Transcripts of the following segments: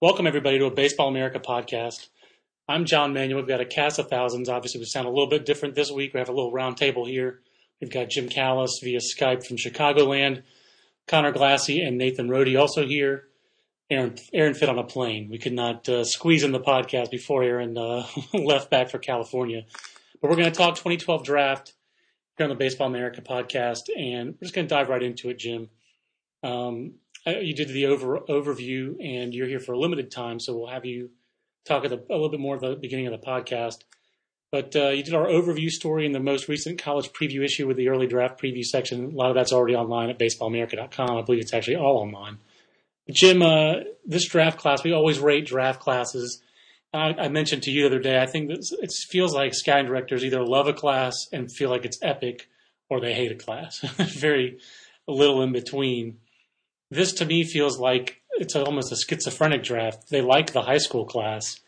Welcome, everybody, to a Baseball America podcast. I'm John Manuel. We've got a cast of thousands. Obviously, we sound a little bit different this week. We have a little round table here. We've got Jim Callis via Skype from Chicagoland, Conor Glassey and Nathan Rode also here. Aaron, Aaron Fitt on a plane. We could not uh, squeeze in the podcast before Aaron uh, left back for California. But we're going to talk 2012 draft here on the Baseball America podcast, and we're just going to dive right into it, Jim. Um, you did the over overview, and you're here for a limited time, so we'll have you talk the, a little bit more at the beginning of the podcast. But uh, you did our overview story in the most recent college preview issue with the early draft preview section. A lot of that's already online at baseballamerica.com. I believe it's actually all online. But Jim, uh, this draft class, we always rate draft classes. I, I mentioned to you the other day, I think it feels like scouting directors either love a class and feel like it's epic, or they hate a class. Very little in between this to me feels like it's almost a schizophrenic draft. They like the high school class.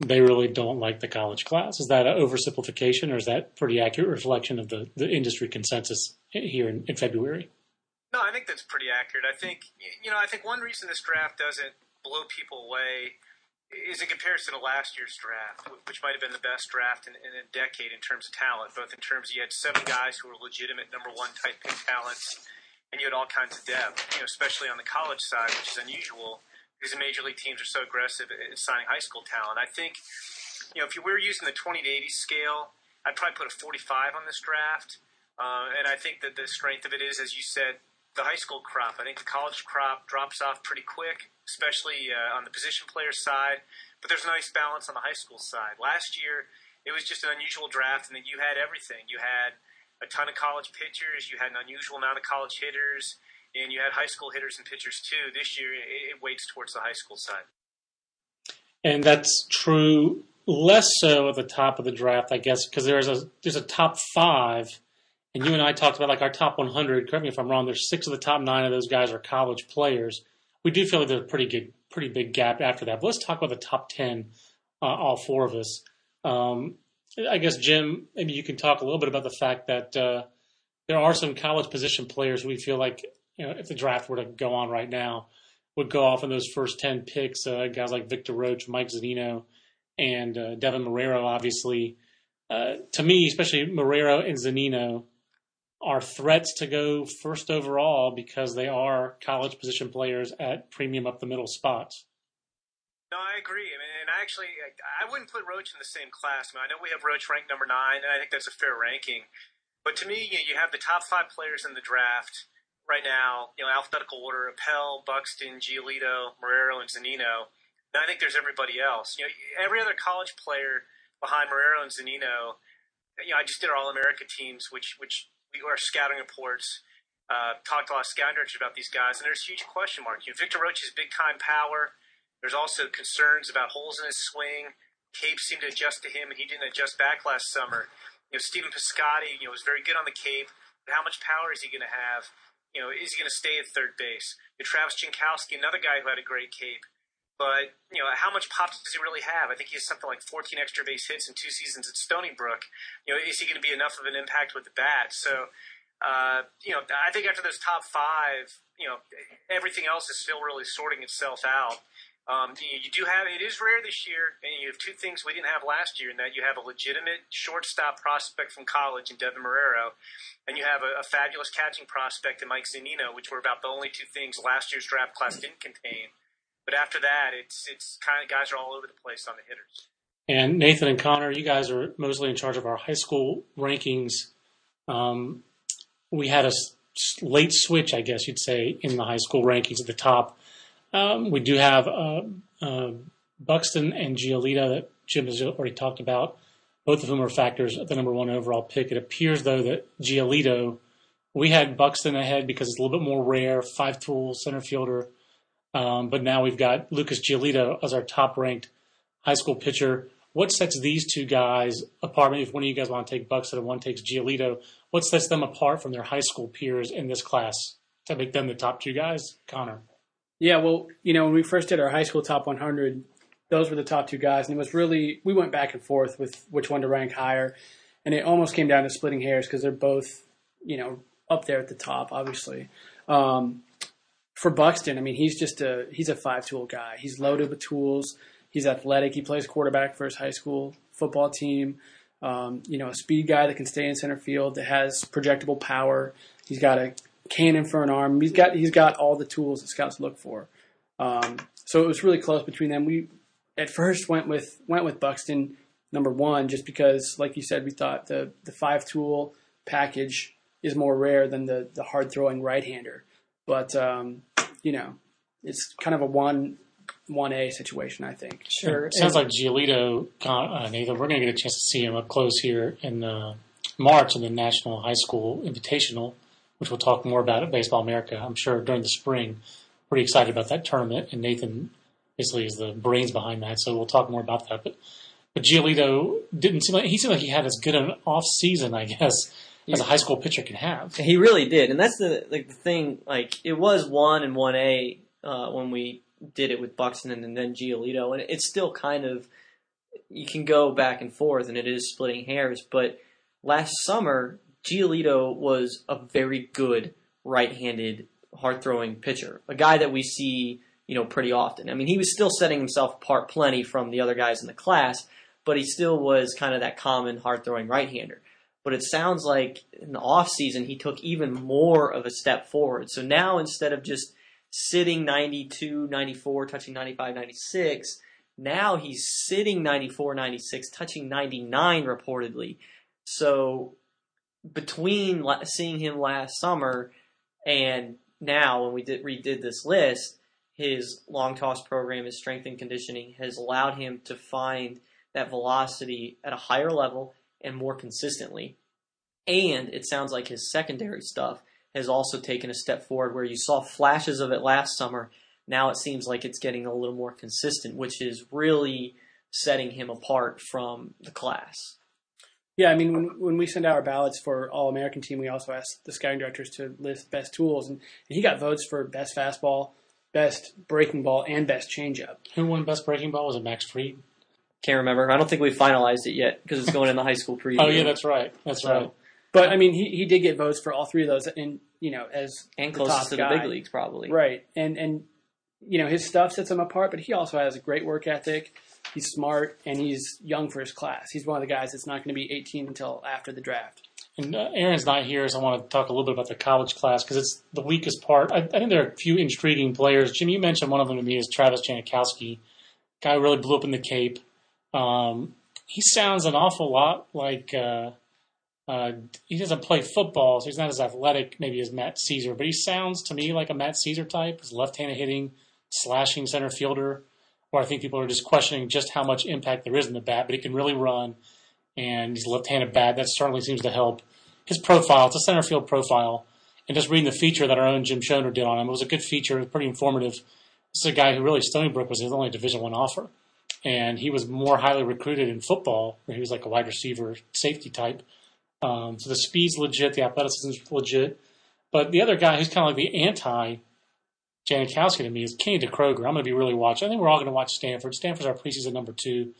They really don't like the college class. Is that an oversimplification or is that pretty accurate reflection of the, the industry consensus here in, in February? No, I think that's pretty accurate. I think, you know, I think one reason this draft doesn't blow people away is in comparison to last year's draft, which might have been the best draft in, in, a decade in terms of talent, both in terms you had seven guys who were legitimate number one type pick talents and you had all kinds of depth, you know, especially on the college side, which is unusual because the major league teams are so aggressive at signing high school talent. I think, you know, if you were using the 20 to 80 scale, I'd probably put a 45 on this draft. Uh, and I think that the strength of it is, as you said, the high school crop. I think the college crop drops off pretty quick, especially uh, on the position player side. But there's a nice balance on the high school side. Last year, it was just an unusual draft, and then you had everything. You had a ton of college pitchers. You had an unusual amount of college hitters, and you had high school hitters and pitchers too. This year, it, it weights towards the high school side. And that's true less so at the top of the draft, I guess, because there's a there's a top five, and you and I talked about like our top 100. Correct me if I'm wrong. There's six of the top nine of those guys are college players. We do feel like there's a pretty good, pretty big gap after that. But let's talk about the top ten, uh, all four of us. Um, I guess Jim, maybe you can talk a little bit about the fact that uh, there are some college position players we feel like you know if the draft were to go on right now would go off in those first ten picks. Uh, guys like Victor Roache, Mike Zunino, and uh, Deven Marrero. Obviously, uh, to me, especially Marrero and Zunino, are threats to go first overall because they are college position players at premium up the middle spots. No, I agree. I mean, and I actually, I wouldn't put Roache in the same class. I, mean, I know we have Roache ranked number nine, and I think that's a fair ranking. But to me, you, know, you have the top five players in the draft right now, you know, alphabetical order: Appel, Buxton, Giolito, Marrero, and Zunino. And I think there's everybody else. You know, every other college player behind Marrero and Zunino. You know, I just did our All America teams, which which we our scouting reports. Uh, talked a lot of scouting about these guys, and there's huge question marks. You know, Victor Roache is big time power. There's also concerns about holes in his swing. Cape seemed to adjust to him, and he didn't adjust back last summer. You know, Stephen Piscotty, you know, was very good on the Cape, but how much power is he going to have? You know, is he going to stay at third base? You know, Travis Jankowski, another guy who had a great Cape, but you know, how much pop does he really have? I think he has something like 14 extra base hits in two seasons at Stony Brook. You know, is he going to be enough of an impact with the bat? So, uh, you know, I think after those top five, you know, everything else is still really sorting itself out. Um, you, you, do have it is rare this year, and you have two things we didn't have last year, in that you have a legitimate shortstop prospect from college in Deven Marrero, and you have a, a, fabulous catching prospect in Mike Zunino, which were about the only two things last year's draft class didn't contain. But after that, it's it's kind of guys are all over the place on the hitters. And Nathan and Connor, you guys are mostly in charge of our high school rankings. Um, we had a late switch, I guess you'd say, in the high school rankings at the top um, we do have uh, uh, Buxton and Giolito that Jim has already talked about, both of whom are factors at the number one overall pick. It appears, though, that Giolito, we had Buxton ahead because it's a little bit more rare, five tool center fielder. Um, but now we've got Lucas Giolito as our top ranked high school pitcher. What sets these two guys apart? Maybe if one of you guys want to take Buxton and one takes Giolito, what sets them apart from their high school peers in this class to make them the top two guys? Connor. Yeah, well, you know, when we first did our high school top 100, those were the top two guys, and it was really we went back and forth with which one to rank higher, and it almost came down to splitting hairs because they're both, you know, up there at the top, obviously. Um, for Buxton, I mean, he's just a he's a five tool guy. He's loaded with tools. He's athletic. He plays quarterback for his high school football team. Um, you know, a speed guy that can stay in center field that has projectable power. He's got a cannon for an arm. He's got he's got all the tools that scouts look for. Um, so it was really close between them. We at first went with went with Buxton number one just because, like you said, we thought the the five tool package is more rare than the the hard throwing right hander. But um, you know, it's kind of a one one A situation, I think. Sure. It sounds like Giolito, uh, Nathan. We're going to get a chance to see him up close here in uh, March in the National High School Invitational, which we'll talk more about at Baseball America. I'm sure during the spring. Pretty excited about that tournament, and Nathan basically is the brains behind that. So we'll talk more about that. But but Giolito didn't seem like he seemed like he had as good an off season, I guess, as a high school pitcher can have. He really did, and that's the like the thing. Like it was one and one A uh, when we did it with Buxton and then Giolito, and it's still kind of you can go back and forth, and it is splitting hairs. But last summer, Giolito was a very good right-handed hard throwing pitcher, a guy that we see, you know, pretty often. I mean, he was still setting himself apart plenty from the other guys in the class, but he still was kind of that common hard throwing right hander. But it sounds like in the off season he took even more of a step forward. So now instead of just sitting 92, 94, touching 95, 96, now he's sitting 94, 96, touching 99 reportedly. So between seeing him last summer and now when we did redid this list, his long toss program, his strength and conditioning has allowed him to find that velocity at a higher level and more consistently. And it sounds like his secondary stuff has also taken a step forward where you saw flashes of it last summer. Now it seems like it's getting a little more consistent, which is really setting him apart from the class. Yeah, I mean, when, when we send out our ballots for All American team, we also ask the scouting directors to list best tools, and, and he got votes for best fastball, best breaking ball, and best changeup. Who won best breaking ball? Was it Max Fried? Can't remember. I don't think we finalized it yet because it's going in the high school preview. oh yeah, that's right. That's so, right. But I mean, he, he did get votes for all three of those, and you know, as and closest to guy. the big leagues, probably right. And and you know, his stuff sets him apart, but he also has a great work ethic he's smart, and he's young for his class. He's one of the guys that's not going to be 18 until after the draft. And uh, Aaron's not here, so I want to talk a little bit about the college class because it's the weakest part. I, I, think there are a few intriguing players. Jim, you mentioned one of them to me is Travis Jankowski, guy really blew up in the Cape. Um, he sounds an awful lot like uh, uh, he doesn't play football, so he's not as athletic maybe as Matt Caesar, but he sounds to me like a Matt Caesar type. He's left-handed hitting, slashing center fielder where I think people are just questioning just how much impact there is in the bat, but he can really run, and he's a left-handed bat. That certainly seems to help. His profile, it's a center field profile, and just reading the feature that our own Jim Shonerd did on him, it was a good feature, it was pretty informative. This is a guy who really Stony Brook was his only Division One offer, and he was more highly recruited in football, where he was like a wide receiver, safety type. Um, so the speed's legit, the athleticism's legit, but the other guy who's kind of like the anti Jankowski to me is Kenny Diekroeger. I'm going to be really watching. I think we're all going to watch Stanford. Stanford's our preseason number two.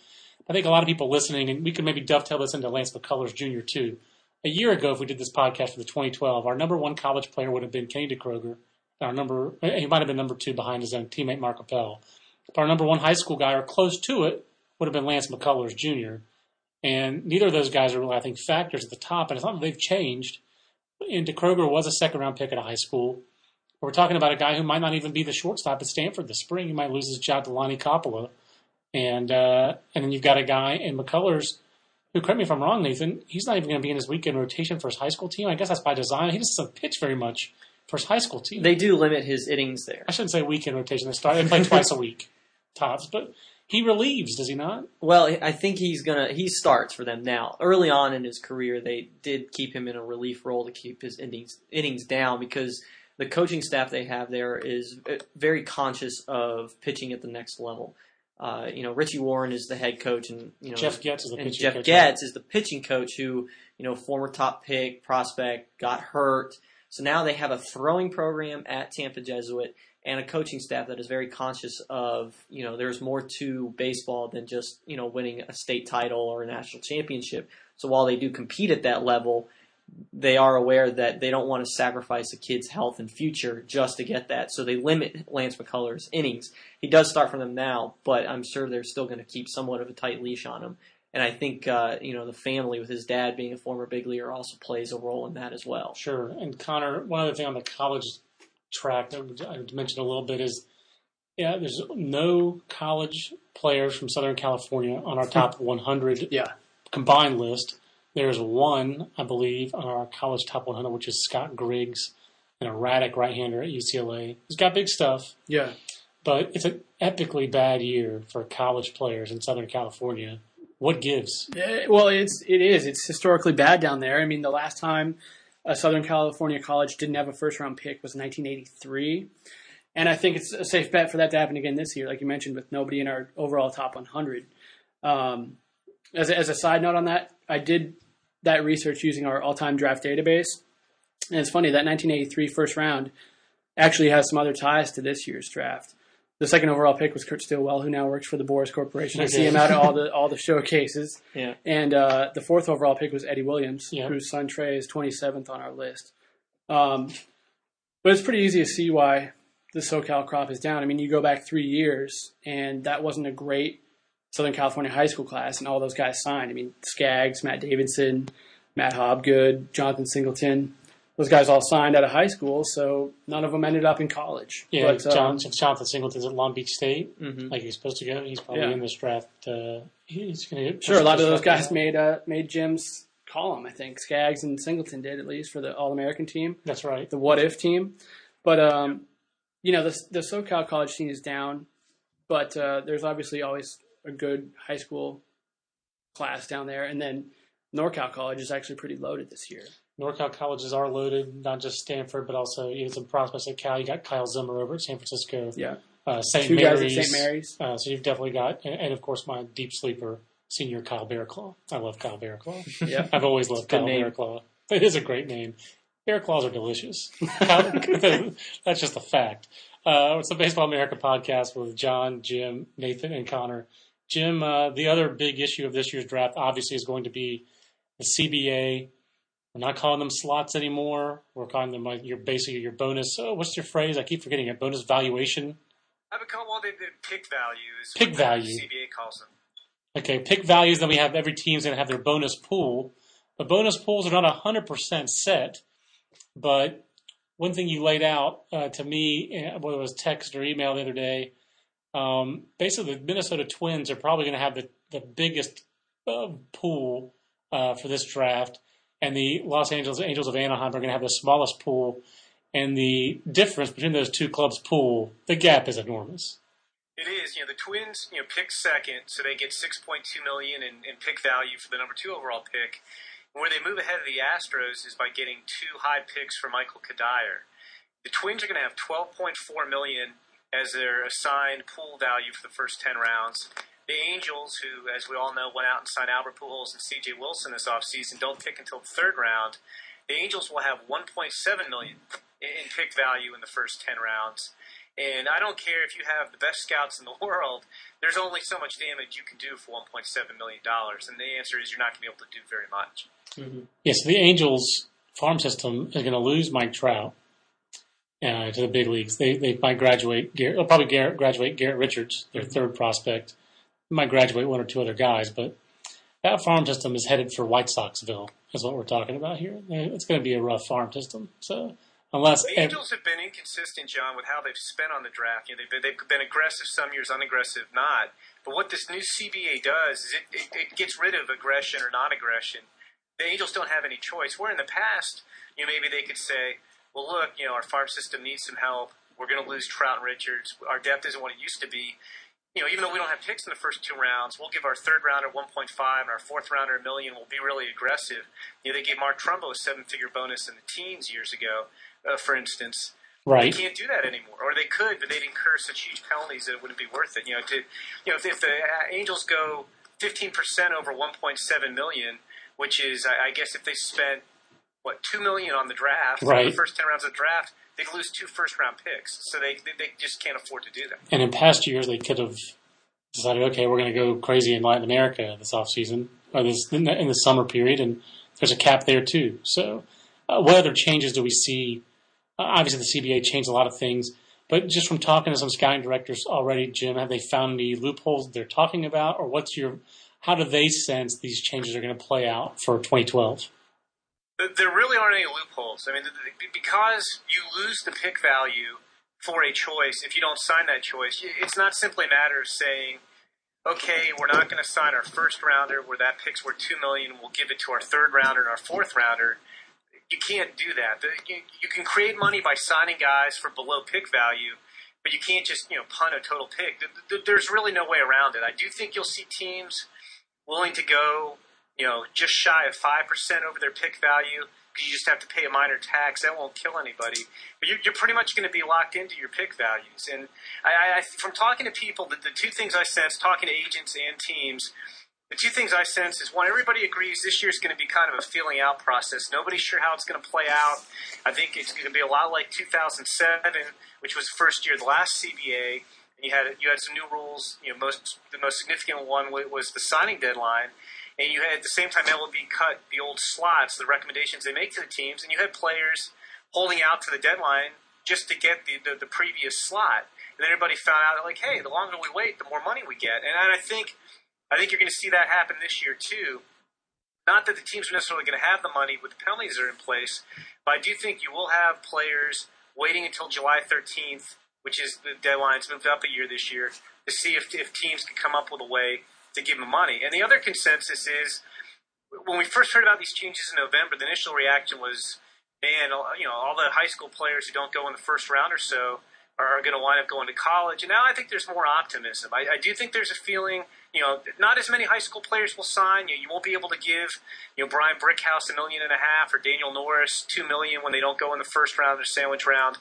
I think a lot of people listening, and we could maybe dovetail this into Lance McCullers Jr. too. A year ago, if we did this podcast for the 2012, our number one college player would have been Kenny Diekroeger. Our number, he might have been number two behind his own teammate Mark Appel. But our number one high school guy, or close to it, would have been Lance McCullers Jr. And neither of those guys are really, I think, factors at the top. And it's not that they've changed. And Diekroeger was a second round pick at a high school. We're talking about a guy who might not even be the shortstop at Stanford this spring. He might lose his job to Lonnie Kauppila. And uh, and then you've got a guy in McCullers who, correct me if I'm wrong, Nathan, he's not even going to be in his weekend rotation for his high school team. I guess that's by design. He doesn't pitch very much for his high school team. They do limit his innings there. I shouldn't say weekend rotation. They start and play twice a week, tops. But he relieves, does he not? Well, I think he's gonna. He starts for them now. Early on in his career, they did keep him in a relief role to keep his innings innings down because the coaching staff they have there is very conscious of pitching at the next level. Uh, you know, Richie Warren is the head coach, and you know Jeff Getz is the pitching Jeff coach. Getz is the pitching coach who you know former top pick prospect got hurt. So now they have a throwing program at Tampa Jesuit and a coaching staff that is very conscious of you know there's more to baseball than just you know winning a state title or a national championship. So while they do compete at that level, they are aware that they don't want to sacrifice a kid's health and future just to get that. So they limit Lance McCullers' innings. He does start for them now, but I'm sure they're still going to keep somewhat of a tight leash on him. And I think uh, you know the family with his dad being a former big leaguer also plays a role in that as well. Sure. And Connor, one other thing on the college track that I mentioned a little bit is, yeah, there's no college players from Southern California on our top 100 Yeah. combined list. There's one, I believe, on our college top 100, which is Scott Griggs, an erratic right-hander at UCLA. He's got big stuff, Yeah. but it's an epically bad year for college players in Southern California. What gives? Eh, Well, it's it is. It's historically bad down there. I mean, the last time a Southern California college didn't have a first round pick was 1983, and I think it's a safe bet for that to happen again this year, like you mentioned, with nobody in our overall top 100. Um, as a, as a side note on that, I did that research using our all time draft database, and it's funny that 1983 first round actually has some other ties to this year's draft. The second overall pick was Kurt Stillwell, who now works for the Boras Corporation. I see him out at all the all the showcases. Yeah. And uh, the fourth overall pick was Eddie Williams, Yeah. whose son Trey is 27th on our list. Um, but it's pretty easy to see why the SoCal crop is down. I mean, you go back three years, and that wasn't a great Southern California high school class, and all those guys signed. I mean, Skaggs, Matt Davidson, Matt Hobgood, Jonathan Singleton. Those guys all signed out of high school, so none of them ended up in college. Yeah, But, um, John, Jonathan Singleton's at Long Beach State, hmm like he's supposed to go. He's probably Yeah. in this draft. Uh, he's going to Sure, a lot of those guys up. made uh, made Jim's column. I think Skaggs and Singleton did at least for the All American team, That's right. the What If team. But um, you know, the the SoCal college scene is down, but uh, there's obviously always a good high school class down there, and then NorCal college is actually pretty loaded this year. NorCal colleges are loaded, not just Stanford, but also you have some prospects at Cal. You got Kyle Zimmer over at San Francisco. Yeah, Uh, St. two Mary's. guys at St. Mary's. Uh, so you've definitely got, and, and of course my deep sleeper, senior Kyle Barraclough. I love Kyle Barraclough. Yeah, I've always loved Kyle name. Barraclough. It is a great name. Bear claws are delicious. That's just a fact. Uh, it's the Baseball America podcast with John, Jim, Nathan, and Connor. Jim, uh, the other big issue of this year's draft obviously is going to be the CBA. We're not calling them slots anymore. We're calling them like your basically your bonus. Oh, what's your phrase? I keep forgetting it. Bonus valuation. I've been called, well, they pick values. Pick value. CBA calls them. Okay, pick values. Then we have every team's going to have their bonus pool. The bonus pools are not hundred percent set, but one thing you laid out uh, to me, uh, whether it was text or email the other day, um, basically the Minnesota Twins are probably going to have the the biggest uh, pool uh, for this draft, and the Los Angeles Angels of Anaheim are going to have the smallest pool. And the difference between those two clubs' pool, the gap is enormous. It is. You know, the Twins, you know, pick second, so they get 6.2 million in, in pick value for the number two overall pick. And where they move ahead of the Astros is by getting two high picks for Michael Cuddyer. The Twins are going to have 12.4 million as their assigned pool value for the first 10 rounds. The Angels, who, as we all know, went out and signed Albert Pujols and C.J. Wilson this offseason, don't pick until the third round. The Angels will have 1.7 million in pick value in the first 10 rounds. And I don't care if you have the best scouts in the world, there's only so much damage you can do for $1.7 million. And the answer is you're not going to be able to do very much. Mm-hmm. Yes, the Angels farm system is going to lose Mike Trout uh, to the big leagues. They they might graduate. Garrett, they'll probably Garrett, graduate Garrett Richards, their third prospect. They might graduate one or two other guys, but that farm system is headed for White Soxville. Is what we're talking about here. It's going to be a rough farm system. So unless The Angels have been inconsistent, John, with how they've spent on the draft. You know, they've, been, they've been aggressive some years, unaggressive not. But what this new CBA does is it, it, it gets rid of aggression or non-aggression. The Angels don't have any choice. Where in the past, you know, maybe they could say, well, look, you know, our farm system needs some help. We're going to lose Trout and Richards. Our depth isn't what it used to be. You know, even though we don't have picks in the first two rounds, we'll give our third rounder 1.5 and our fourth rounder a million. We'll be really aggressive. You know, they gave Mark Trumbo a seven-figure bonus in the teens years ago, uh, for instance. right, They can't do that anymore, or they could, but they'd incur such huge penalties that it wouldn't be worth it. You know, to you know, if, if the uh, Angels go 15% over 1.7 million, which is, I, I guess, if they spent what two million on the draft, Right. the first 10 rounds of the draft, they'd lose two first-round picks. So they, they they just can't afford to do that. and in past years they could have decided, okay, we're going to go crazy in Latin America this offseason or this in the, in the summer period, and there's a cap there too. So, uh, what other changes do we see? Uh, obviously, the CBA changed a lot of things, but just from talking to some scouting directors already, Jim, have they found any loopholes they're talking about, or what's your how do they sense these changes are going to play out for 2012? There really aren't any loopholes. I mean, because you lose the pick value for a choice if you don't sign that choice. It's not simply a matter of saying, okay, we're not going to sign our first rounder where that pick's worth two million. We'll give it to our third rounder and our fourth rounder. You can't do that. You can create money by signing guys for below pick value, but you can't just you know punt a total pick. There's really no way around it. I do think you'll see teams willing to go you know just shy of five percent over their pick value because you just have to pay a minor tax. That won't kill anybody. But you're, you're pretty much going to be locked into your pick values. And I, I, from talking to people, the, the two things I sense, talking to agents and teams, the two things I sense is one, everybody agrees this year is going to be kind of a feeling out process. Nobody's sure how it's going to play out. I think it's going to be a lot like 2007, which was the first year of the last CBA. And you had you had some new rules. You know, most the most significant one was the signing deadline and you had at the same time MLB cut the old slots, the recommendations they make to the teams, and you had players holding out to the deadline just to get the, the, the previous slot. And then everybody found out like, hey, the longer we wait, the more money we get. And I think I think you're going to see that happen this year too. Not that the teams are necessarily going to have the money with the penalties that are in place, but I do think you will have players waiting until July 13th, which is the deadline's moved up a year this year, to see if, if teams can come up with a way to give them money. And the other consensus is when we first heard about these changes in November, the initial reaction was, man, you know, all the high school players who don't go in the first round or so are going to wind up going to college. And now I think there's more optimism. I, I do think there's a feeling, you know, not as many high school players will sign. You, you won't be able to give, you know, Bryan Brickhouse a million and a half or Daniel Norris two million when they don't go in the first round or sandwich round.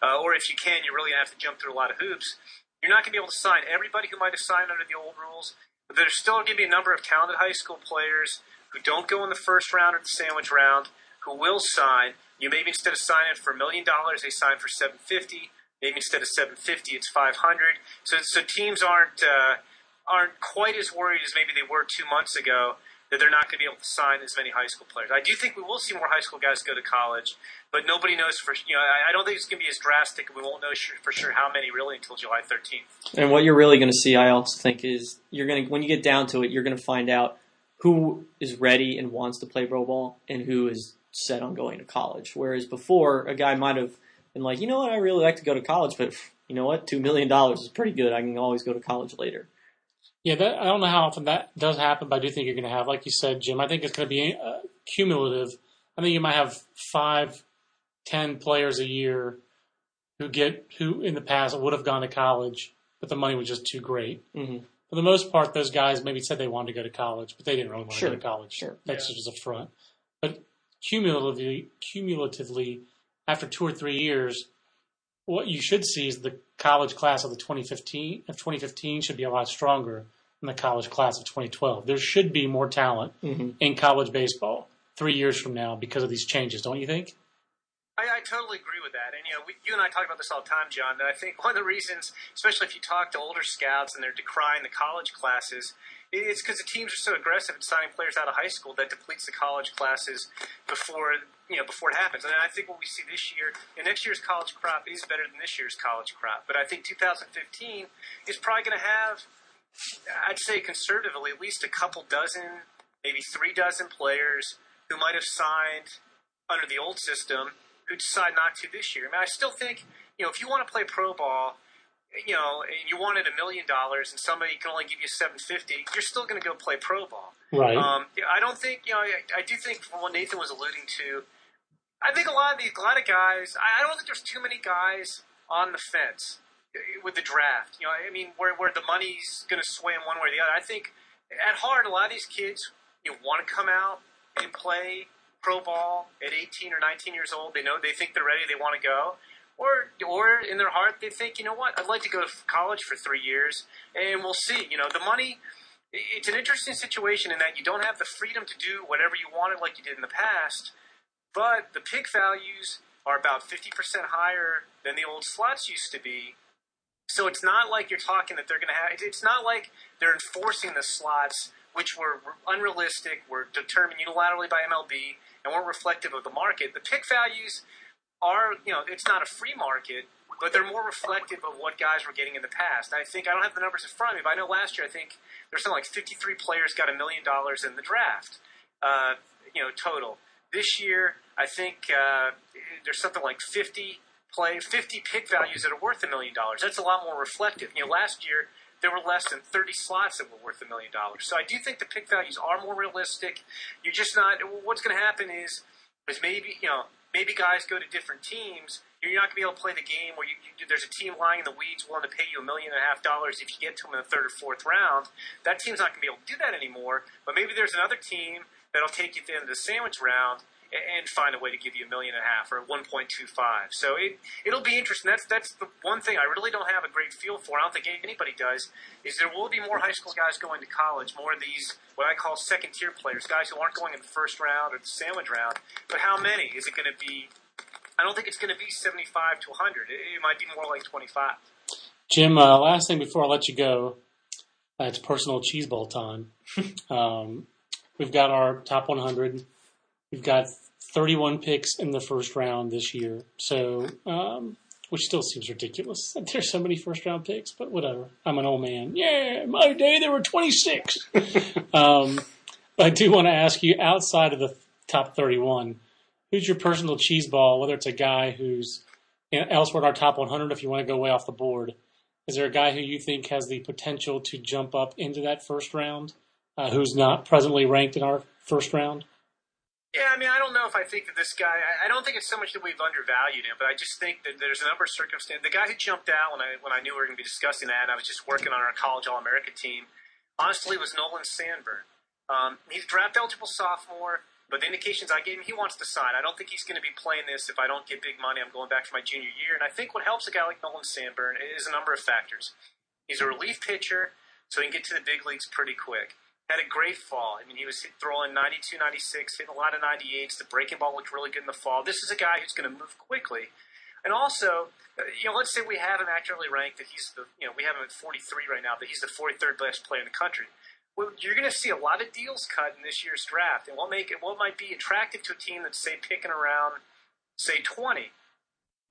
Uh, or if you can, you're really going to have to jump through a lot of hoops. You're not going to be able to sign everybody who might have signed under the old rules. There's still going to be a number of talented high school players who don't go in the first round or the sandwich round who will sign. You maybe instead of signing for a million dollars, they sign for seven fifty. Maybe instead of seven fifty, it's five hundred. So so teams aren't uh, aren't quite as worried as maybe they were two months ago that they're not going to be able to sign as many high school players. I do think we will see more high school guys go to college, but nobody knows for you know. I, I don't think it's going to be as drastic. We won't know sure, for sure how many really until July 13th. And what you're really going to see, I also think, is you're going to when you get down to it, you're going to find out who is ready and wants to play pro ball and who is set on going to college. Whereas before, a guy might have been like, you know what, I really like to go to college, but you know what, two million dollars is pretty good. I can always go to college later. Yeah, that, I don't know how often that does happen, but I do think you're going to have, like you said, Jim. I think it's going to be uh, cumulative. I think you might have five, ten players a year who get who in the past would have gone to college, but the money was just too great. Mm-hmm. For the most part, those guys maybe said they wanted to go to college, but they didn't really want sure. to go to college. Sure. That's yeah. just a front. But cumulatively, cumulatively, after two or three years, what you should see is the college class of the 2015 of 2015 should be a lot stronger in the college class of 2012. There should be more talent mm-hmm. in college baseball three years from now because of these changes, don't you think? I, I totally agree with that. And, you know, we, you and I talk about this all the time, John, that I think one of the reasons, especially if you talk to older scouts and they're decrying the college classes, it's because the teams are so aggressive at signing players out of high school that depletes the college classes before you know before it happens. And I think what we see this year, and next year's college crop is better than this year's college crop. But I think 2015 is probably going to have I'd say conservatively, at least a couple dozen, maybe three dozen players who might have signed under the old system who decide not to this year. I mean, I still think, you know, if you want to play pro ball, you know, and you wanted a million dollars and somebody can only give you seven fifty, you're still going to go play pro ball. Right. Um, I don't think, you know, I, I do think from what Nathan was alluding to, I think a lot of these, a lot of guys, I don't think there's too many guys on the fence with the draft. You know, I mean, where where the money's going to sway in one way or the other. I think at heart, a lot of these kids you know, want to come out and play pro ball at 18 or 19 years old. They know they think they're ready. They want to go. Or, or in their heart, they think, you know what? I'd like to go to college for three years, and we'll see. You know, the money. It's an interesting situation in that you don't have the freedom to do whatever you wanted like you did in the past, but the pick values are about 50% higher than the old slots used to be. So it's not like you're talking that they're going to have. It's not like they're enforcing the slots which were unrealistic, were determined unilaterally by MLB, and weren't reflective of the market. The pick values are, you know, it's not a free market, but they're more reflective of what guys were getting in the past. I think I don't have the numbers in front of me, but I know last year I think there's something like 53 players got a million dollars in the draft, uh, you know, total. This year, I think uh, there's something like 50 play 50 pick values that are worth a million dollars. That's a lot more reflective. You know, last year there were less than 30 slots that were worth a million dollars. So I do think the pick values are more realistic. You're just not. What's going to happen is, is maybe you know maybe guys go to different teams. You're not going to be able to play the game where you, you, there's a team lying in the weeds willing to pay you a million and a half dollars if you get to them in the third or fourth round. That team's not going to be able to do that anymore. But maybe there's another team that'll take you to the end of the sandwich round and find a way to give you a million and a half or 1.25. So it it'll be interesting. That's that's the one thing I really don't have a great feel for. I don't think anybody does. Is there will be more high school guys going to college, more of these what I call second tier players, guys who aren't going in the first round or the sandwich round. But how many is it going to be? I don't think it's going to be 75 to 100. It, it might be more like 25. Jim, uh, last thing before I let you go, uh, it's personal cheese ball time. um, we've got our top 100 We've got 31 picks in the first round this year. So, um, which still seems ridiculous that there's so many first round picks, but whatever. I'm an old man. Yeah, my day there were 26. um, but I do want to ask you outside of the top 31, who's your personal cheese ball, whether it's a guy who's elsewhere in our top 100, if you want to go way off the board, is there a guy who you think has the potential to jump up into that first round, uh, who's not presently ranked in our first round? Yeah, I mean, I don't know if I think that this guy. I, I don't think it's so much that we've undervalued him, but I just think that there's a number of circumstances. The guy who jumped out when I when I knew we were going to be discussing that, and I was just working on our college All America team, honestly, was Nolan Sanburn. Um, he's draft eligible sophomore, but the indications I gave him, he wants to sign. I don't think he's going to be playing this if I don't get big money. I'm going back for my junior year, and I think what helps a guy like Nolan Sanburn is a number of factors. He's a relief pitcher, so he can get to the big leagues pretty quick had a great fall. I mean, he was throwing 92, 96, hitting a lot of 98s. The breaking ball looked really good in the fall. This is a guy who's going to move quickly. And also, uh, you know, let's say we have him accurately ranked that he's the, you know, we have him at 43 right now, that he's the 43rd best player in the country. Well, you're going to see a lot of deals cut in this year's draft, and what make it, what might be attractive to a team that's say picking around, say 20,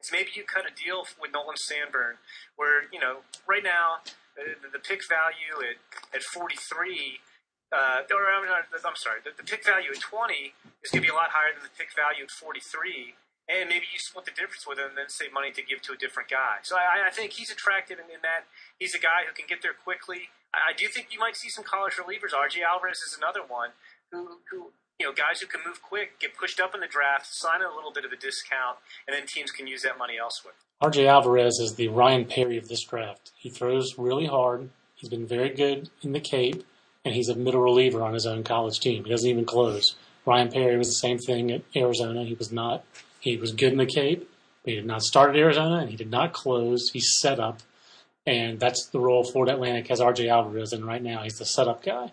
is maybe you cut a deal with Nolan Sanburn, where you know right now uh, the, the pick value at at 43 uh, or I'm, I'm sorry, the, the, pick value at 20 is going to be a lot higher than the pick value at 43. And maybe you split the difference with him and then save money to give to a different guy. So I, I think he's attractive in, in, that he's a guy who can get there quickly. I, I, do think you might see some college relievers. RJ Alvarez is another one who, who, you know, guys who can move quick, get pushed up in the draft, sign a little bit of a discount, and then teams can use that money elsewhere. RJ Alvarez is the Ryan Perry of this draft. He throws really hard. He's been very good in the Cape and he's a middle reliever on his own college team. He doesn't even close. Ryan Perry was the same thing at Arizona. He was not. He was good in the Cape, but he did not start at Arizona, and he did not close. He set up, and that's the role Florida Atlantic has R.J. Alvarez in right now. He's the setup guy,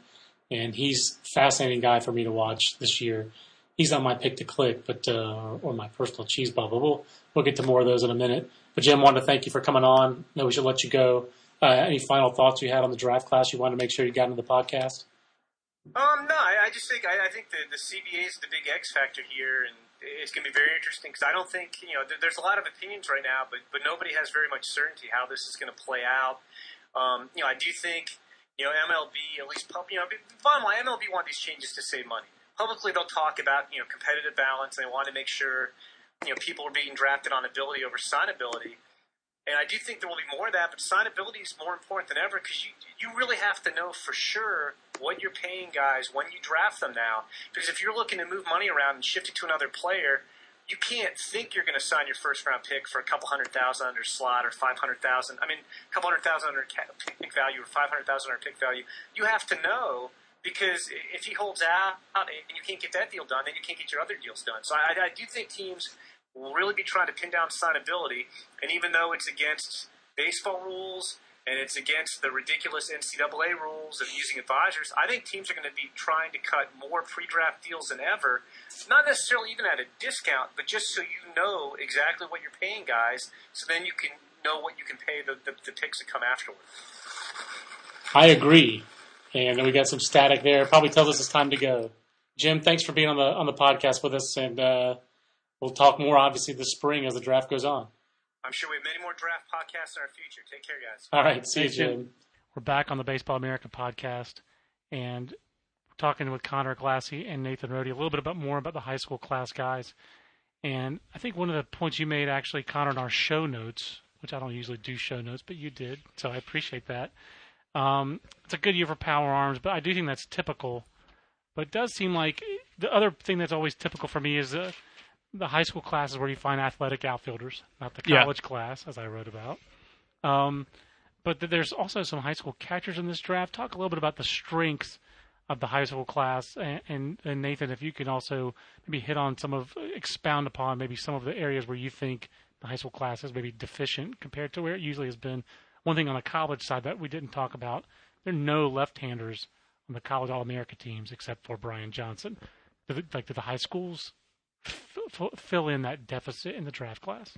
and he's fascinating guy for me to watch this year. He's not my pick to click, but uh, or my personal cheese bubble. We'll we'll get to more of those in a minute. But Jim, wanted to thank you for coming on. No, we should let you go. Uh, any final thoughts you had on the draft class you wanted to make sure you got into the podcast? Um, no, I, I just think I, I, think the, the CBA is the big X factor here, and it's going to be very interesting because I don't think you know there, there's a lot of opinions right now, but but nobody has very much certainty how this is going to play out. Um, you know, I do think you know MLB at least you know bottom line MLB want these changes to save money. Publicly, they'll talk about you know competitive balance. And they want to make sure you know people are being drafted on ability over signability. And I do think there will be more of that, but signability is more important than ever because you, you really have to know for sure what you're paying guys when you draft them now. Because if you're looking to move money around and shift it to another player, you can't think you're going to sign your first round pick for a couple hundred thousand under slot or five hundred thousand. I mean, a couple hundred thousand under pick value or five hundred thousand under pick value. You have to know because if he holds out and you can't get that deal done, then you can't get your other deals done. So I, I do think teams will really be trying to pin down signability. And even though it's against baseball rules and it's against the ridiculous NCAA rules of using advisors, I think teams are going to be trying to cut more pre-draft deals than ever. Not necessarily even at a discount, but just so you know exactly what you're paying guys, so then you can know what you can pay the, the, the picks that come afterward. I agree. and we got some static there. Probably tells us it's time to go. Jim, thanks for being on the on the podcast with us, and uh, we'll talk more obviously this spring as the draft goes on. I'm sure we have many more draft podcasts in our future. Take care, guys. All right, see Thanks, you, Jim. Jim. We're back on the Baseball America podcast, and talking with Conor Glassey and Nathan Rode a little bit about more about the high school class guys. And I think one of the points you made actually, Connor, in our show notes, which I don't usually do show notes, but you did, so I appreciate that. Um, it's a good year for power arms, but I do think that's typical. But it does seem like the other thing that's always typical for me is uh, the high school classes where you find athletic outfielders, not the college yeah. class, as I wrote about. Um, but there's also some high school catchers in this draft. Talk a little bit about the strengths of the high school class, and, and, and Nathan, if you can also maybe hit on some of, expound upon maybe some of the areas where you think the high school class is maybe deficient compared to where it usually has been. One thing on the college side that we didn't talk about, there are no left-handers on the college All-America teams except for Brian Johnson. Like, do the high schools f- fill in that deficit in the draft class?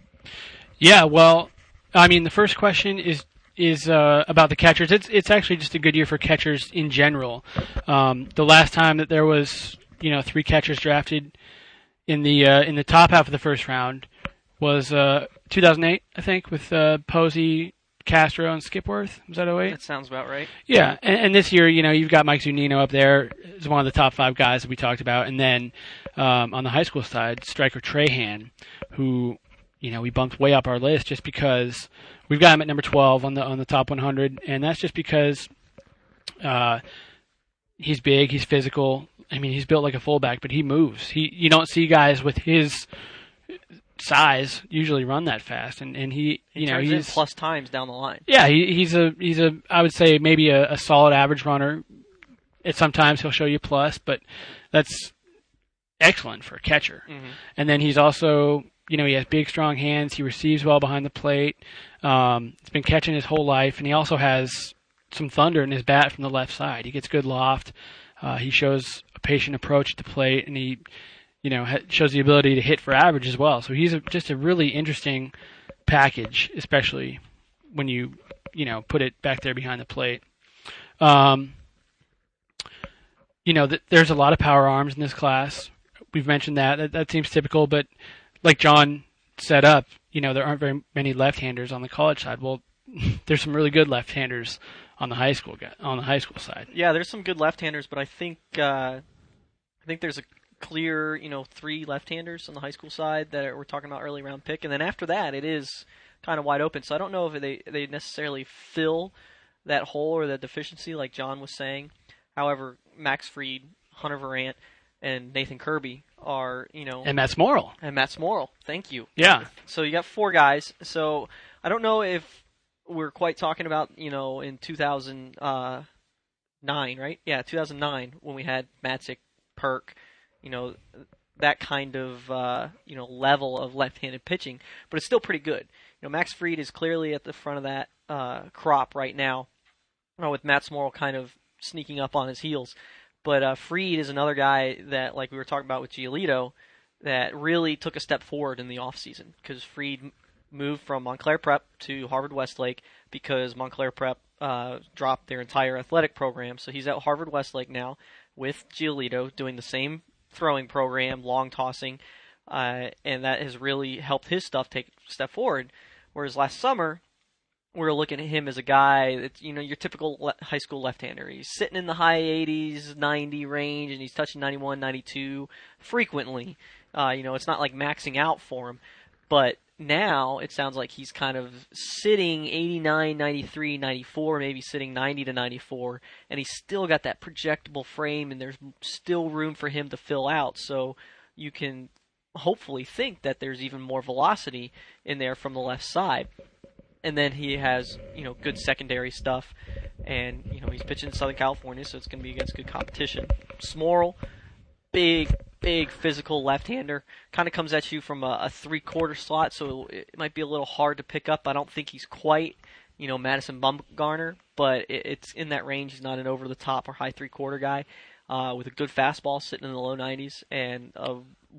Yeah, well, I mean, the first question is is uh, about the catchers. It's it's actually just a good year for catchers in general. Um, the last time that there was you know three catchers drafted in the uh, in the top half of the first round was uh, 2008, I think, with uh, Posey, Castro, and Skipworth. Was that 08? That sounds about right. Yeah, and, and, this year, you know, you've got Mike Zunino up there as one of the top five guys that we talked about, and then um, on the high school side, Stryker Trahan, who you know we bumped way up our list just because we've got him at number 12 on the on the top 100, and that's just because uh, he's big, he's physical. I mean, he's built like a fullback, but he moves. He you don't see guys with his size usually run that fast, and and he you he know he's plus times down the line. Yeah, he, he's a he's a I would say maybe a, a solid average runner. It sometimes he'll show you plus, but that's excellent for a catcher. Mm-hmm. And then he's also you know, he has big, strong hands. He receives well behind the plate. Um, he's been catching his whole life, and he also has some thunder in his bat from the left side. He gets good loft. Uh, he shows a patient approach to plate, and he, you know, shows the ability to hit for average as well. So he's a, just a really interesting package, especially when you, you know, put it back there behind the plate. Um, you know, th- there's a lot of power arms in this class. We've mentioned that. That, that seems typical, but like John set up, you know, there aren't very many left-handers on the college side. Well, there's some really good left-handers on the high school on the high school side. Yeah, there's some good left-handers, but I think uh, I think there's a clear, you know, three left-handers on the high school side that we're talking about early round pick, and then after that, it is kind of wide open. So I don't know if they they necessarily fill that hole or that deficiency, like John was saying. However, Max Fried, Hunter Virant, and Nathan Kirby are, you know, and Matt Smoral. And Matt Smoral. Thank you. Yeah. So you got four guys. So I don't know if we're quite talking about, you know, in 2009, uh, right? Yeah, 2009 when we had Matzek, Purke, you know, that kind of uh, you know level of left-handed pitching, but it's still pretty good. You know, Max Fried is clearly at the front of that uh, crop right now, uh, with Matt Smoral kind of sneaking up on his heels. But uh, Fried is another guy that, like we were talking about with Giolito, that really took a step forward in the offseason because Fried moved from Montclair Prep to Harvard Westlake because Montclair Prep uh, dropped their entire athletic program. So he's at Harvard Westlake now with Giolito doing the same throwing program, long tossing, uh, and that has really helped his stuff take a step forward. Whereas last summer, we were looking at him as a guy that's you know your typical le- high school left-hander. He's sitting in the high 80s, 90 range, and he's touching 91, 92 frequently. Uh, you know, it's not like maxing out for him, but now it sounds like he's kind of sitting 89, 93, 94, maybe sitting 90 to 94, and he's still got that projectable frame, and there's still room for him to fill out. So you can hopefully think that there's even more velocity in there from the left side and then he has you know good secondary stuff, and you know he's pitching in Southern California, so it's going to be against good competition. Smoral, big big physical left-hander, kind of comes at you from a, a three-quarter slot, so it might be a little hard to pick up. I don't think he's quite you know Madison Bumgarner, but it, it's in that range. He's not an over-the-top or high three-quarter guy. Uh, with a good fastball sitting in the low 90s and a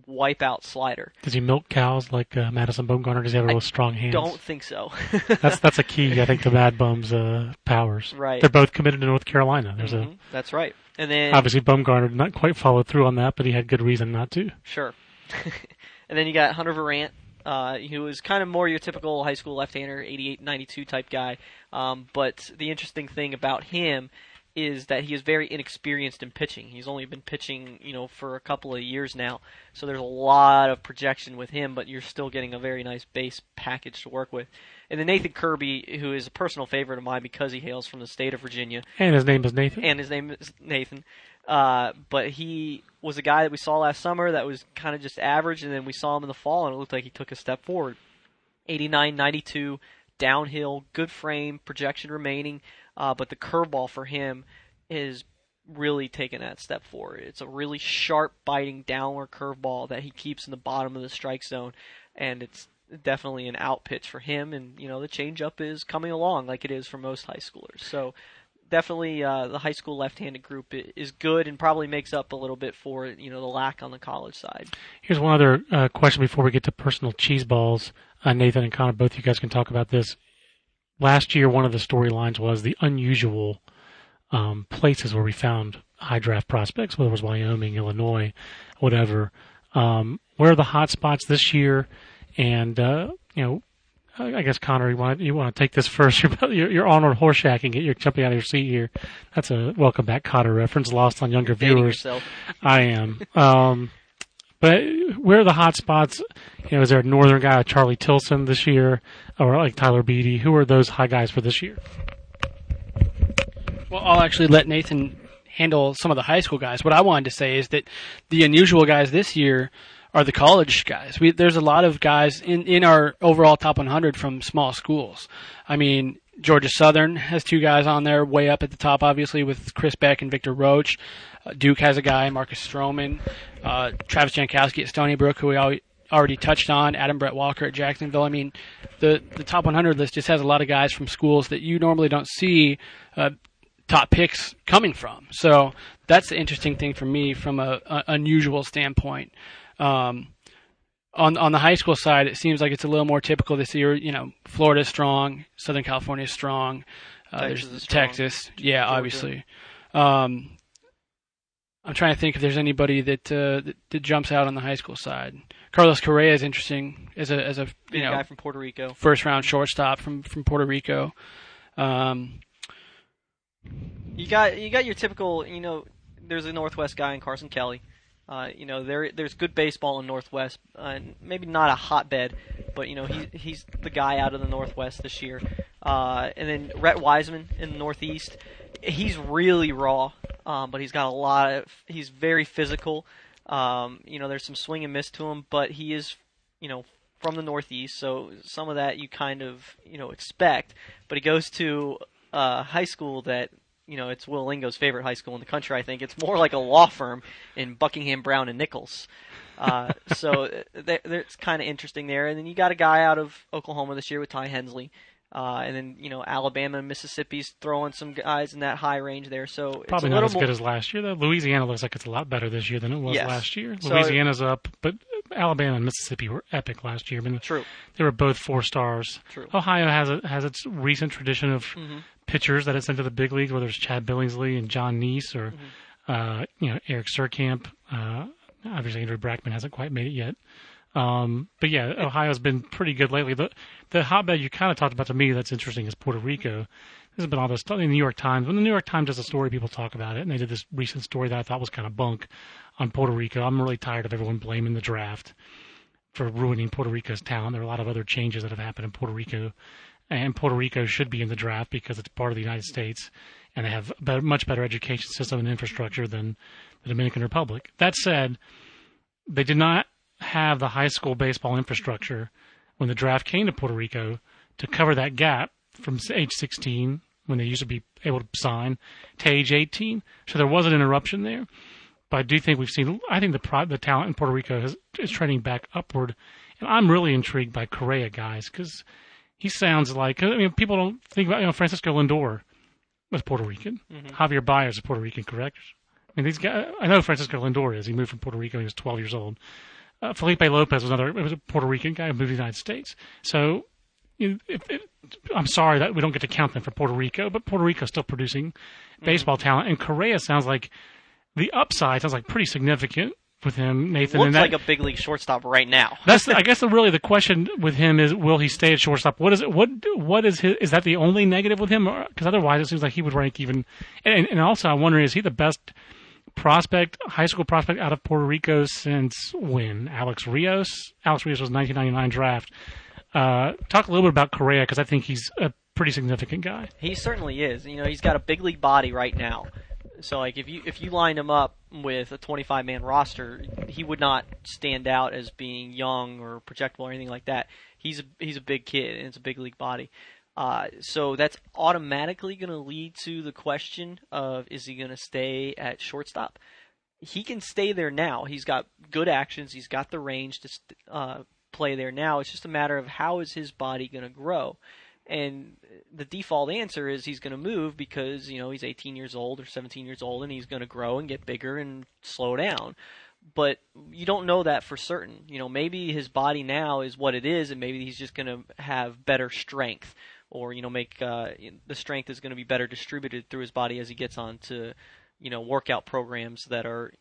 wipeout slider. Does he milk cows like uh, Madison Bumgarner? Does he have a real strong hand? Don't think so. that's that's a key, I think, to Mad Bum's uh, powers. Right. They're both committed to North Carolina. There's Mhm, a That's right. And then obviously Bumgarner did not quite follow through on that, but he had good reason not to. Sure. and then you got Hunter Virant, uh, who is kind of more your typical high school left-hander, 88, 92 type guy. Um, but the interesting thing about him is that he is very inexperienced in pitching. He's only been pitching, you know, for a couple of years now. So there's a lot of projection with him, but you're still getting a very nice base package to work with. And then Nathan Kirby, who is a personal favorite of mine because he hails from the state of Virginia, And his name is Nathan. and his name is Nathan. Uh, but he was a guy that we saw last summer that was kind of just average, and then we saw him in the fall, and it looked like he took a step forward. 89, 92, downhill, good frame, projection remaining, uh, but the curveball for him is really taken that step forward. It's a really sharp, biting downward curveball that he keeps in the bottom of the strike zone, and it's definitely an out pitch for him. And you know the changeup is coming along like it is for most high schoolers. So definitely uh, the high school left-handed group is good and probably makes up a little bit for you know the lack on the college side. Here's one other uh, question before we get to personal cheese balls. Uh, Nathan and Conor, both of you guys can talk about this. Last year, one of the storylines was the unusual um, places where we found high draft prospects, whether it was Wyoming, Illinois, whatever. Um, where are the hot spots this year? And uh, you know, I I guess Conor, you want you want to take this first? You're you're, Arnold Horshacking it. You're jumping out of your seat here. That's a welcome back Kotter reference, lost on younger viewers. I am. Um, but where are the hot spots? You know, is there a northern guy, Charlie Tilson, this year, or like Tyler Beede? Who are those high guys for this year? Well, I'll actually let Nathan handle some of the high school guys. What I wanted to say is that the unusual guys this year are the college guys. We, there's a lot of guys in, in our overall top 100 from small schools. I mean, Georgia Southern has two guys on there way up at the top, obviously, with Chris Beck and Victor Roache. Duke has a guy, Marcus Stroman. Uh, Travis Jankowski at Stony Brook, who we al- already touched on. Adam Brett Walker at Jacksonville. I mean, the, the top 100 list just has a lot of guys from schools that you normally don't see uh, top picks coming from. So that's the interesting thing for me from a, a unusual standpoint. Um, on on the high school side, it seems like it's a little more typical this year. You know, Florida's strong, Southern California's strong, uh, Texas there's is strong. Texas, yeah, Georgia. obviously. Um, I'm trying to think if there's anybody that, uh, that that jumps out on the high school side. Carlos Correa is interesting as a as a you know guy from Puerto Rico. first round shortstop from from Puerto Rico. Um, You got you got your typical you know. There's a Northwest guy in Carson Kelly. Uh, you know there there's good baseball in Northwest, uh, and maybe not a hotbed, but you know he he's the guy out of the Northwest this year. Uh, and then Rhett Wiseman in the Northeast, he's really raw, um, but he's got a lot of he's very physical. Um, you know there's some swing and miss to him, but he is you know from the Northeast, so some of that you kind of you know expect. But he goes to uh, high school that you know it's Will Lingo's favorite high school in the country. I think it's more like a law firm in Buckingham Browne and Nichols. Uh, so it's kind of interesting there. And then you got a guy out of Oklahoma this year with Ty Hensley. Uh, and then you know Alabama and Mississippi's throwing some guys in that high range there, so it's Probably a not as more, good as last year. Though Louisiana looks like it's a lot better this year than it was Yes. last year. So- Louisiana's up, but Alabama and Mississippi were epic last year. I mean, true. they were both four stars. True. Ohio has a, has its recent tradition of Mhm. pitchers that it sent to the big leagues, whether it's Chad Billingsley and Jon Niese or Mm-hmm. uh, you know Eric Surkamp. Uh, obviously, Andrew Brackman hasn't quite made it yet. Um, but yeah, Ohio's been pretty good lately. The the hotbed you kind of talked about to me that's interesting is Puerto Rico. Has been all this stuff in the New York Times. When the New York Times does a story, people talk about it, and they did this recent story that I thought was kind of bunk on Puerto Rico. I'm really tired of everyone blaming the draft for ruining Puerto Rico's talent. There are a lot of other changes that have happened in Puerto Rico, and Puerto Rico should be in the draft because it's part of the United States, and they have a much better education system and infrastructure than the Dominican Republic. That said, they did not have the high school baseball infrastructure when the draft came to Puerto Rico to cover that gap from age 16 when they used to be able to sign to age 18. So there was an interruption there. But I do think we've seen. I think the pro, the talent in Puerto Rico has, is trending back upward, and I'm really intrigued by Correa guys because he sounds like. I mean, people don't think about you know Francisco Lindor was Puerto Rican. Mm-hmm. Javier Baez is Puerto Rican, correct? I mean, these guys. I know Francisco Lindor is. He moved from Puerto Rico. when He was 12 years old. Uh, Felipe Lopez was another. It was a Puerto Rican guy who moved to the United States. So you know, if, if, I'm sorry that we don't get to count them for Puerto Rico, but Puerto Rico is still producing baseball talent, and Correa sounds like the upside sounds like pretty significant with him, Nathan. Looks and that, like a big league shortstop right now. that's the, I guess the, really the question with him is will he stay at shortstop? What is it? What what is his? Is that the only negative with him? Because otherwise, it seems like he would rank even. And, and also, I'm wondering is he the best prospect, high school prospect out of Puerto Rico since when? Alex Rios. Alex Rios was 1999 draft. Uh, talk a little bit about Correa because I think he's a pretty significant guy. He certainly is. You know, he's got a big league body right now. So like if you if you line him up with a 25 man roster, he would not stand out as being young or projectable or anything like that. He's a, he's a big kid and it's a big league body. Uh, so that's automatically going to lead to the question of is he going to stay at shortstop? He can stay there now. He's got good actions. He's got the range to uh, play there now. It's just a matter of how is his body going to grow. And the default answer is he's going to move because you know he's 18 years old or 17 years old and he's going to grow and get bigger and slow down. But you don't know that for certain. You know, maybe his body now is what it is, and maybe he's just going to have better strength, or you know, make uh, the strength is going to be better distributed through his body as he gets on to, you know, workout programs that are,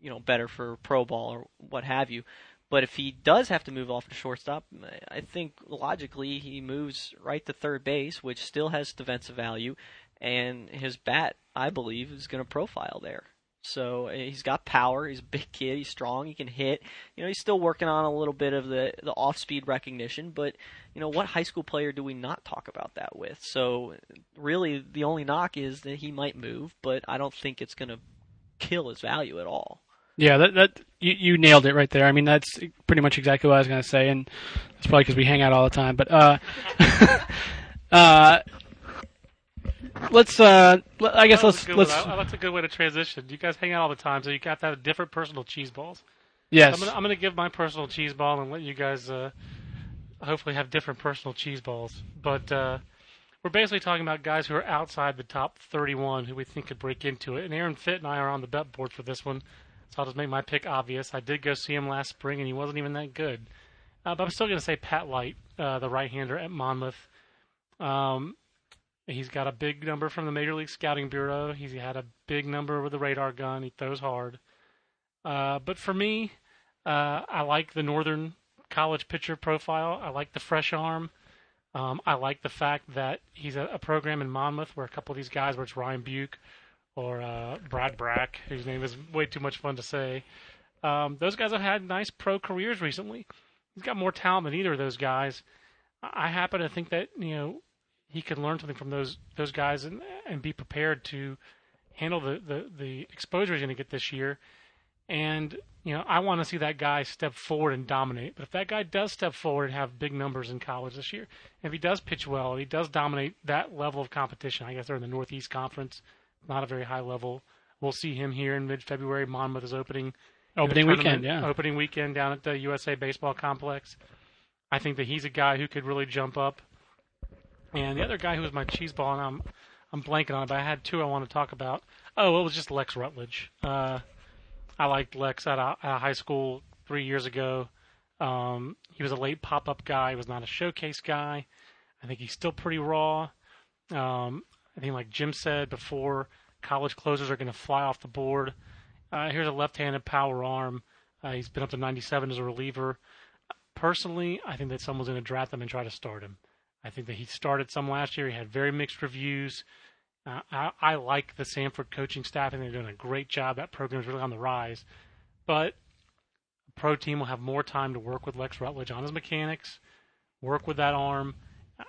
you know, better for pro ball or what have you. But if he does have to move off to shortstop, I think logically he moves right to third base, which still has defensive value, and his bat, I believe, is going to profile there. So uh, he's got power. He's a big kid. He's strong. He can hit. You know, he's still working on a little bit of the the off speed recognition. But you know, what high school player do we not talk about that with? So really, the only knock is that he might move, but I don't think it's going to kill his value at all. Yeah, that that you, you nailed it right there. I mean, that's pretty much exactly what I was going to say, and it's probably because we hang out all the time. But uh, uh, let's uh, I guess let's let's. I- that's a good way to transition. You guys hang out all the time, so you have to have different personal cheese balls. yes. I'm gonna, I'm gonna give my personal cheese ball and let you guys uh, hopefully have different personal cheese balls. But uh, we're basically talking about guys who are outside the top 31 who we think could break into it. And Aaron Fitt and I are on the bet board for this one, so I'll just make my pick obvious. I did go see him last spring, and he wasn't even that good. Uh, but I'm still gonna say Pat Light, uh, the right-hander at Monmouth. Um, he's got a big number from the Major League Scouting Bureau. He's had a big number with the radar gun. He throws hard. Uh, but for me, uh, I like the Northern College pitcher profile. I like the fresh arm. Um, I like the fact that he's a, a program in Monmouth where a couple of these guys, where it's Ryan Buch or uh, Brad Brach, whose name is way too much fun to say, um, those guys have had nice pro careers recently. He's got more talent than either of those guys. I I happen to think that you know he can learn something from those those guys and and be prepared to handle the the, the exposure he's going to get this year. And you know, I want to see that guy step forward and dominate. But if that guy does step forward and have big numbers in college this year, if he does pitch well, and he does dominate that level of competition, I guess they're in the Northeast Conference, not a very high level. We'll see him here in mid-February. Monmouth is opening Opening weekend, yeah. Opening weekend down at the USA Baseball Complex. I think that he's a guy who could really jump up. And the other guy who was my cheese ball, and I'm I'm blanking on it, but I had two I want to talk about. Oh, it was just Lex Rutledge. Uh, I liked Lex at a high school three years ago. Um, he was a late pop up guy. He was not a showcase guy. I think he's still pretty raw. Um, I think, like Jim said before, college closers are going to fly off the board. Uh, here's a left-handed power arm. Uh, he's been up to 97 as a reliever. Personally, I think that someone's going to draft him and try to start him. I think that he started some last year. He had very mixed reviews. Uh, I, I like the Samford coaching staff, and they're doing a great job. That program is really on the rise. But a pro team will have more time to work with Lex Rutledge on his mechanics, work with that arm.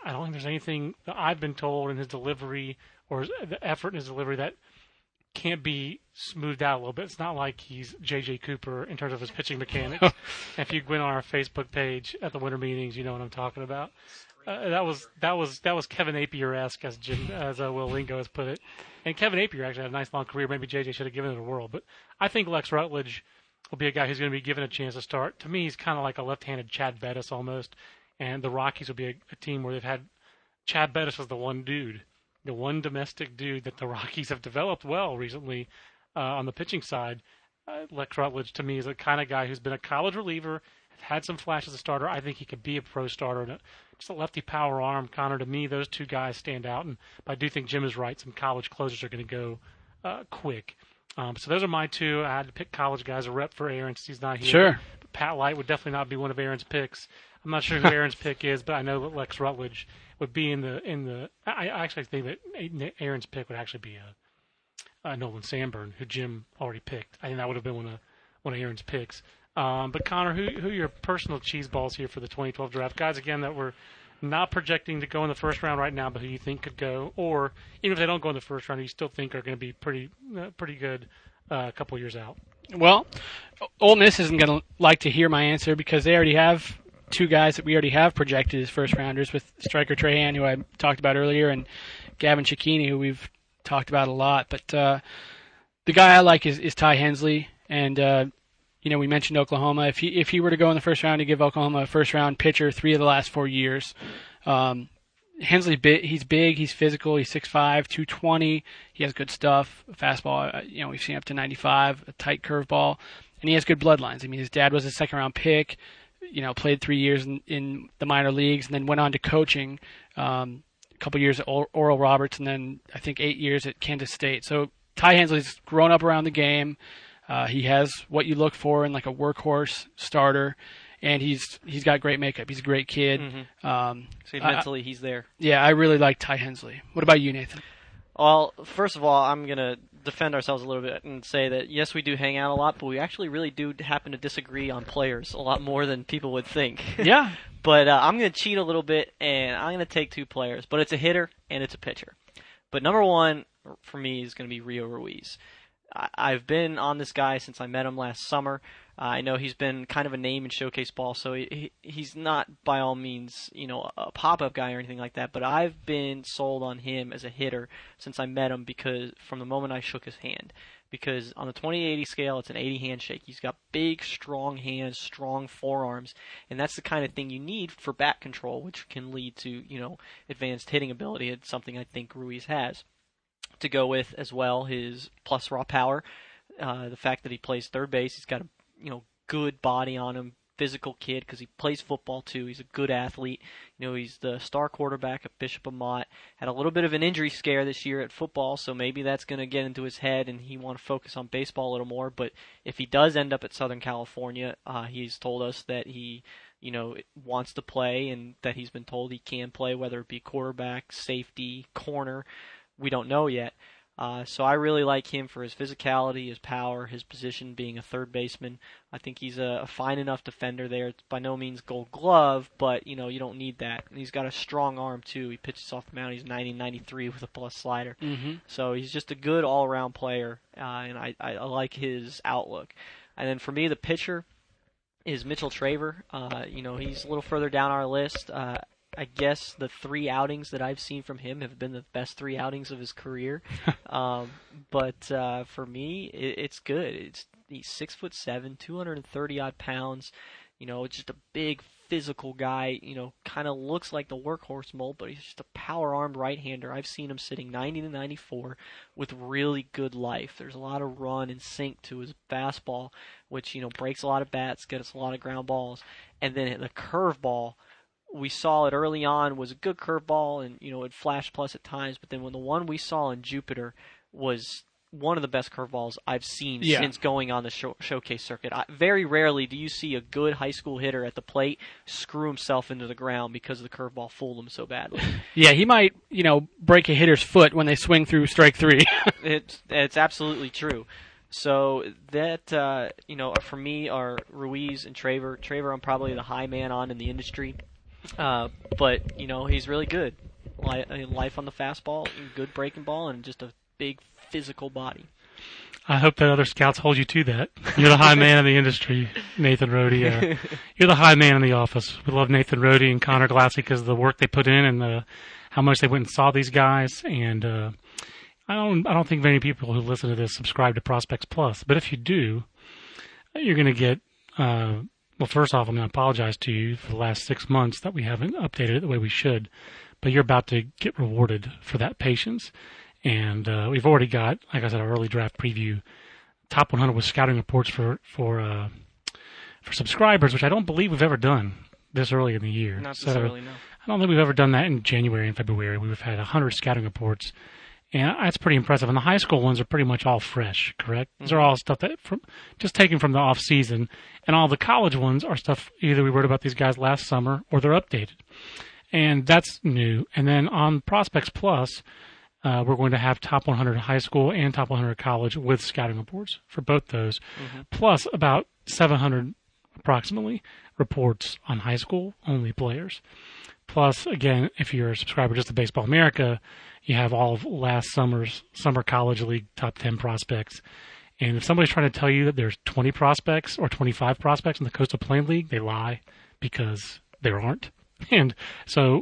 I don't think there's anything that I've been told in his delivery or the effort in his delivery that can't be smoothed out a little bit. It's not like he's J.J. Cooper in terms of his pitching mechanics. if you went on our Facebook page at the winter meetings, you know what I'm talking about. Uh, that was that was that was Kevin Appier esque as Jim as uh, Will Lingo has put it. And Kevin Appier actually had a nice long career. Maybe JJ should have given it a whirl, but I think Lex Rutledge will be a guy who's going to be given a chance to start. To me, he's kind of like a left-handed Chad Bettis almost. And the Rockies will be a, a team where they've had Chad Bettis was the one dude, the one domestic dude that the Rockies have developed well recently uh, on the pitching side. uh, Lex Rutledge to me is a kind of guy who's been a college reliever, had some flashes as a starter. I think he could be a pro starter. And just a lefty power arm, Conor. To me, those two guys stand out. And I do think Jim is right. Some college closers are going to go uh, quick. Um, so those are my two. I had to pick college guys. A rep for Aaron since he's not here. Sure. But Pat Light would definitely not be one of Aaron's picks. I'm not sure who Aaron's pick is, but I know that Lex Rutledge would be in the in the. I, I actually think that Aaron's pick would actually be a, a Nolan Sanburn, who Jim already picked. I think that would have been one of one of Aaron's picks. Um, but Conor, who who are your personal cheese balls here for the 2012 draft? Guys, again, that were not projecting to go in the first round right now, but who you think could go, or even if they don't go in the first round, you still think are going to be pretty uh, pretty good uh, a couple years out. Well, Ole Miss isn't going to like to hear my answer because they already have two guys that we already have projected as first rounders with Stryker Trahan, who I talked about earlier, and Gavin Cecchini, who we've talked about a lot. But uh, the guy I like is, is Ty Hensley, and uh, you know we mentioned Oklahoma. If he if he were to go in the first round to give Oklahoma a first round pitcher three of the last four years. Um, Hensley, he's big, he's physical, he's 6'5", 220. He has good stuff, fastball. Uh, you know, we've seen up to 95, a tight curveball, and he has good bloodlines. I mean, his dad was a second round pick you know, played three years in, in the minor leagues and then went on to coaching. Um, a couple years at Oral Roberts and then I think eight years at Kansas State. So Ty Hensley's grown up around the game. Uh, he has what you look for in like a workhorse starter, and he's he's got great makeup. He's a great kid. Mm-hmm. Um, so mentally, he's there. Yeah, I really like Ty Hensley. What about you, Nathan? Well, first of all, I'm gonna defend ourselves a little bit and say that yes, we do hang out a lot, but we actually really do happen to disagree on players a lot more than people would think. Yeah. but uh, I'm going to cheat a little bit, and I'm going to take two players, but it's a hitter and it's a pitcher. But number one for me is going to be Rio Ruiz. I've been on this guy since I met him last summer. Uh, I know he's been kind of a name in showcase ball, so he, he's not by all means, you know, a pop-up guy or anything like that. But I've been sold on him as a hitter since I met him because from the moment I shook his hand. Because on the 20-80 scale, it's an 80 handshake. He's got big, strong hands, strong forearms, and that's the kind of thing you need for bat control, which can lead to, you know, advanced hitting ability. It's something I think Ruiz has. To go with as well, his plus raw power. Uh, the fact that he plays third base, he's got a you know good body on him, physical kid because he plays football too. He's a good athlete. You know, he's the star quarterback at Bishop Amat. Had a little bit of an injury scare this year at football, so maybe that's going to get into his head and he want to focus on baseball a little more. But if he does end up at Southern California, uh, he's told us that he, you know, wants to play and that he's been told he can play, whether it be quarterback, safety, corner. We don't know yet. Uh, so I really like him for his physicality, his power, his position being a third baseman. I think he's a, a fine enough defender there. It's by no means Gold Glove, but you know you don't need that. And he's got a strong arm too. He pitches off the mound. He's 90-93 with a plus slider. Mm-hmm. So he's just a good all-around player, uh, and I, I, I like his outlook. And then for me, the pitcher is Mitchell Traver. Uh, you know, he's a little further down our list. Uh, I guess the three outings that I've seen from him have been the best three outings of his career. um, but uh, for me, it, it's good. It's he's six foot seven, two hundred and thirty odd pounds. You know, it's just a big physical guy. You know, kind of looks like the workhorse mold, but he's just a power armed right hander. I've seen him sitting 90 to 94 with really good life. There's a lot of run and sink to his fastball, which you know breaks a lot of bats, gets a lot of ground balls, and then the curveball we saw it early on was a good curveball and you know it flashed plus at times, but then when the one we saw in Jupiter was one of the best curveballs I've seen yeah. since going on the show, showcase circuit. I, very rarely do you see a good high school hitter at the plate screw himself into the ground because the curveball fooled him so badly. yeah, he might, you know, break a hitter's foot when they swing through strike three. it's it's absolutely true. So that uh, you know, for me, are Ruiz and Traver. Traver, I'm probably the high man on in the industry. Uh, but you know he's really good. Life on the fastball, good breaking ball, and just a big physical body. I hope that other scouts hold you to that. You're the high man in the industry, Nathan Rode. Uh, you're the high man in the office. We love Nathan Rode and Conor Glassey because of the work they put in and the, how much they went and saw these guys. And uh, I don't, I don't think many people who listen to this subscribe to Prospects Plus. But if you do, you're going to get uh, well, first off, I'm going to apologize to you for the last six months that we haven't updated it the way we should. But you're about to get rewarded for that patience. And uh, we've already got, like I said, our early draft preview top 100 with scouting reports for for uh, for subscribers, which I don't believe we've ever done this early in the year. Not So, this early, no. I don't think we've ever done that in January and February. We've had 100 scouting reports, and that's pretty impressive. And the high school ones are pretty much all fresh, correct? These are all stuff that from just taken from the off season, and all the college ones are stuff either we wrote about these guys last summer or they're updated, and that's new. And then on Prospects Plus. Uh, we're going to have top 100 high school and top 100 college with scouting reports for both those, plus about 700 approximately reports on high school only players. Plus, again, if you're a subscriber just to Baseball America, you have all of last summer's summer college league top 10 prospects. And if somebody's trying to tell you that there's 20 prospects or 25 prospects in the Coastal Plain League, they lie because there aren't. And so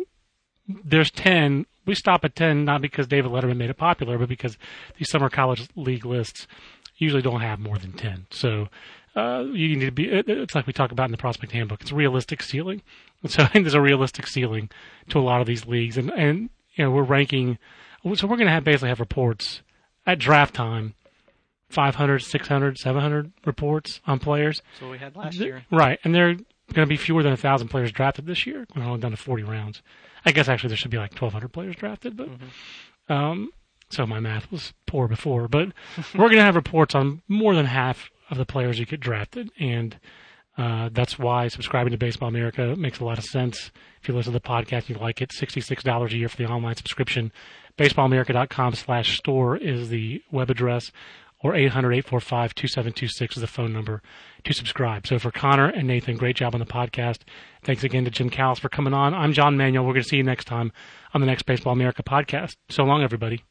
there's 10. We stop at 10 not because David Letterman made it popular, but because these summer college league lists usually don't have more than 10. So uh, you need to be. It's like we talk about in the prospect handbook. It's realistic ceiling. So I think there's a realistic ceiling to a lot of these leagues, and and you know we're ranking. So we're going to have basically have reports at draft time. 500, 600, 700 reports on players. That's what we had last year. Right, and they're going to be fewer than a thousand players drafted this year. We're only down to forty rounds. I guess actually there should be like twelve hundred players drafted, but um, so my math was poor before. But we're going to have reports on more than half of the players who get drafted, and uh, that's why subscribing to Baseball America makes a lot of sense. If you listen to the podcast, you like it. Sixty-six dollars a year for the online subscription. BaseballAmerica.com slash store is the web address or 800-845-2726 is the phone number to subscribe. So for Connor and Nathan, great job on the podcast. Thanks again to Jim Callis for coming on. I'm John Manuel. We're going to see you next time on the next Baseball America podcast. So long, everybody.